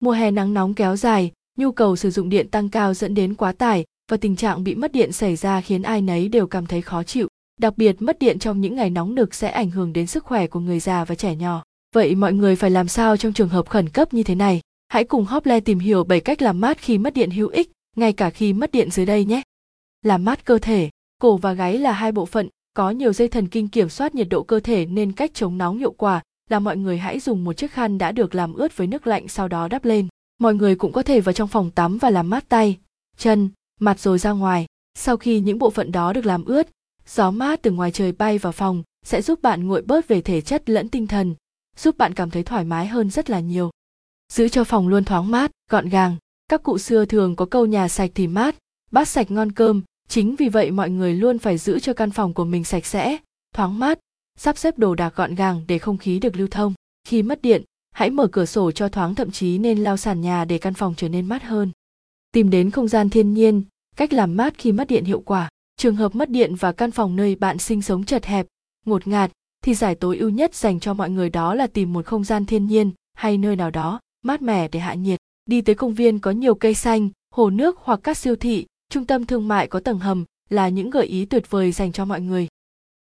Mùa hè nắng nóng kéo dài, nhu cầu sử dụng điện tăng cao dẫn đến quá tải và tình trạng bị mất điện xảy ra khiến ai nấy đều cảm thấy khó chịu. Đặc biệt mất điện trong những ngày nóng nực sẽ ảnh hưởng đến sức khỏe của người già và trẻ nhỏ. Vậy mọi người phải làm sao trong trường hợp khẩn cấp như thế này? Hãy cùng Hople tìm hiểu 7 cách làm mát khi mất điện hữu ích, ngay cả khi mất điện dưới đây nhé. Làm mát cơ thể, cổ và gáy là hai bộ phận có nhiều dây thần kinh kiểm soát nhiệt độ cơ thể nên cách chống nóng hiệu quả là mọi người hãy dùng một chiếc khăn đã được làm ướt với nước lạnh sau đó đắp lên. Mọi người cũng có thể vào trong phòng tắm và làm mát tay, chân, mặt rồi ra ngoài. Sau khi những bộ phận đó được làm ướt, gió mát từ ngoài trời bay vào phòng sẽ giúp bạn nguội bớt về thể chất lẫn tinh thần, giúp bạn cảm thấy thoải mái hơn rất là nhiều. Giữ cho phòng luôn thoáng mát, gọn gàng. Các cụ xưa thường có câu nhà sạch thì mát, bát sạch ngon cơm, chính vì vậy mọi người luôn phải giữ cho căn phòng của mình sạch sẽ, thoáng mát, sắp xếp đồ đạc gọn gàng để không khí được lưu thông. Khi mất điện, hãy mở cửa sổ cho thoáng thậm chí nên lau sàn nhà để căn phòng trở nên mát hơn. Tìm đến không gian thiên nhiên, cách làm mát khi mất điện hiệu quả. Trường hợp mất điện và căn phòng nơi bạn sinh sống chật hẹp, ngột ngạt, thì giải tối ưu nhất dành cho mọi người đó là tìm một không gian thiên nhiên hay nơi nào đó mát mẻ để hạ nhiệt. Đi tới công viên có nhiều cây xanh, hồ nước hoặc các siêu thị, trung tâm thương mại có tầng hầm là những gợi ý tuyệt vời dành cho mọi người.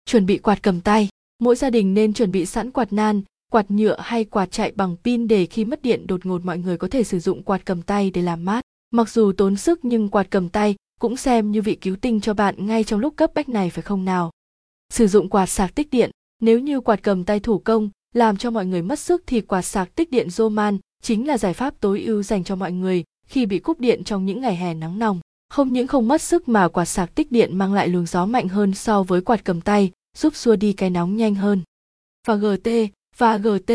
Chuẩn bị quạt cầm tay. Mỗi gia đình nên chuẩn bị sẵn quạt nan, quạt nhựa hay quạt chạy bằng pin để khi mất điện đột ngột mọi người có thể sử dụng quạt cầm tay để làm mát. Mặc dù tốn sức nhưng quạt cầm tay cũng xem như vị cứu tinh cho bạn ngay trong lúc cấp bách này phải không nào? Sử dụng quạt sạc tích điện. Nếu như quạt cầm tay thủ công làm cho mọi người mất sức thì quạt sạc tích điện Roman chính là giải pháp tối ưu dành cho mọi người khi bị cúp điện trong những ngày hè nắng nóng. Không những không mất sức mà quạt sạc tích điện mang lại luồng gió mạnh hơn so với quạt cầm tay, giúp xua đi cái nóng nhanh hơn. Và GT, và GT,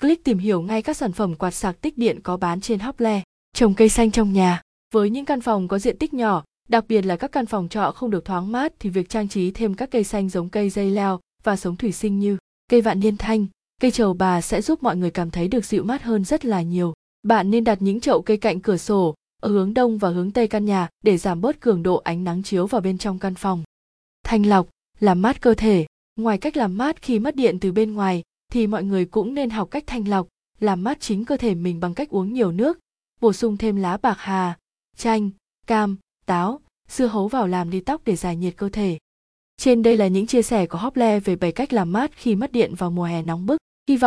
click tìm hiểu ngay các sản phẩm quạt sạc tích điện có bán trên Hople. Trồng cây xanh trong nhà. Với những căn phòng có diện tích nhỏ, đặc biệt là các căn phòng trọ không được thoáng mát thì việc trang trí thêm các cây xanh giống cây dây leo và sống thủy sinh như cây vạn niên thanh, cây trầu bà sẽ giúp mọi người cảm thấy được dịu mát hơn rất là nhiều. Bạn nên đặt những chậu cây cạnh cửa sổ, ở hướng đông và hướng tây căn nhà để giảm bớt cường độ ánh nắng chiếu vào bên trong căn phòng. Thanh lọc, làm mát cơ thể. Ngoài cách làm mát khi mất điện từ bên ngoài, thì mọi người cũng nên học cách thanh lọc, làm mát chính cơ thể mình bằng cách uống nhiều nước, bổ sung thêm lá bạc hà, chanh, cam, táo, dưa hấu vào làm đi tóc để giải nhiệt cơ thể. Trên đây là những chia sẻ của Hople về 7 cách làm mát khi mất điện vào mùa hè nóng bức. Hy vọng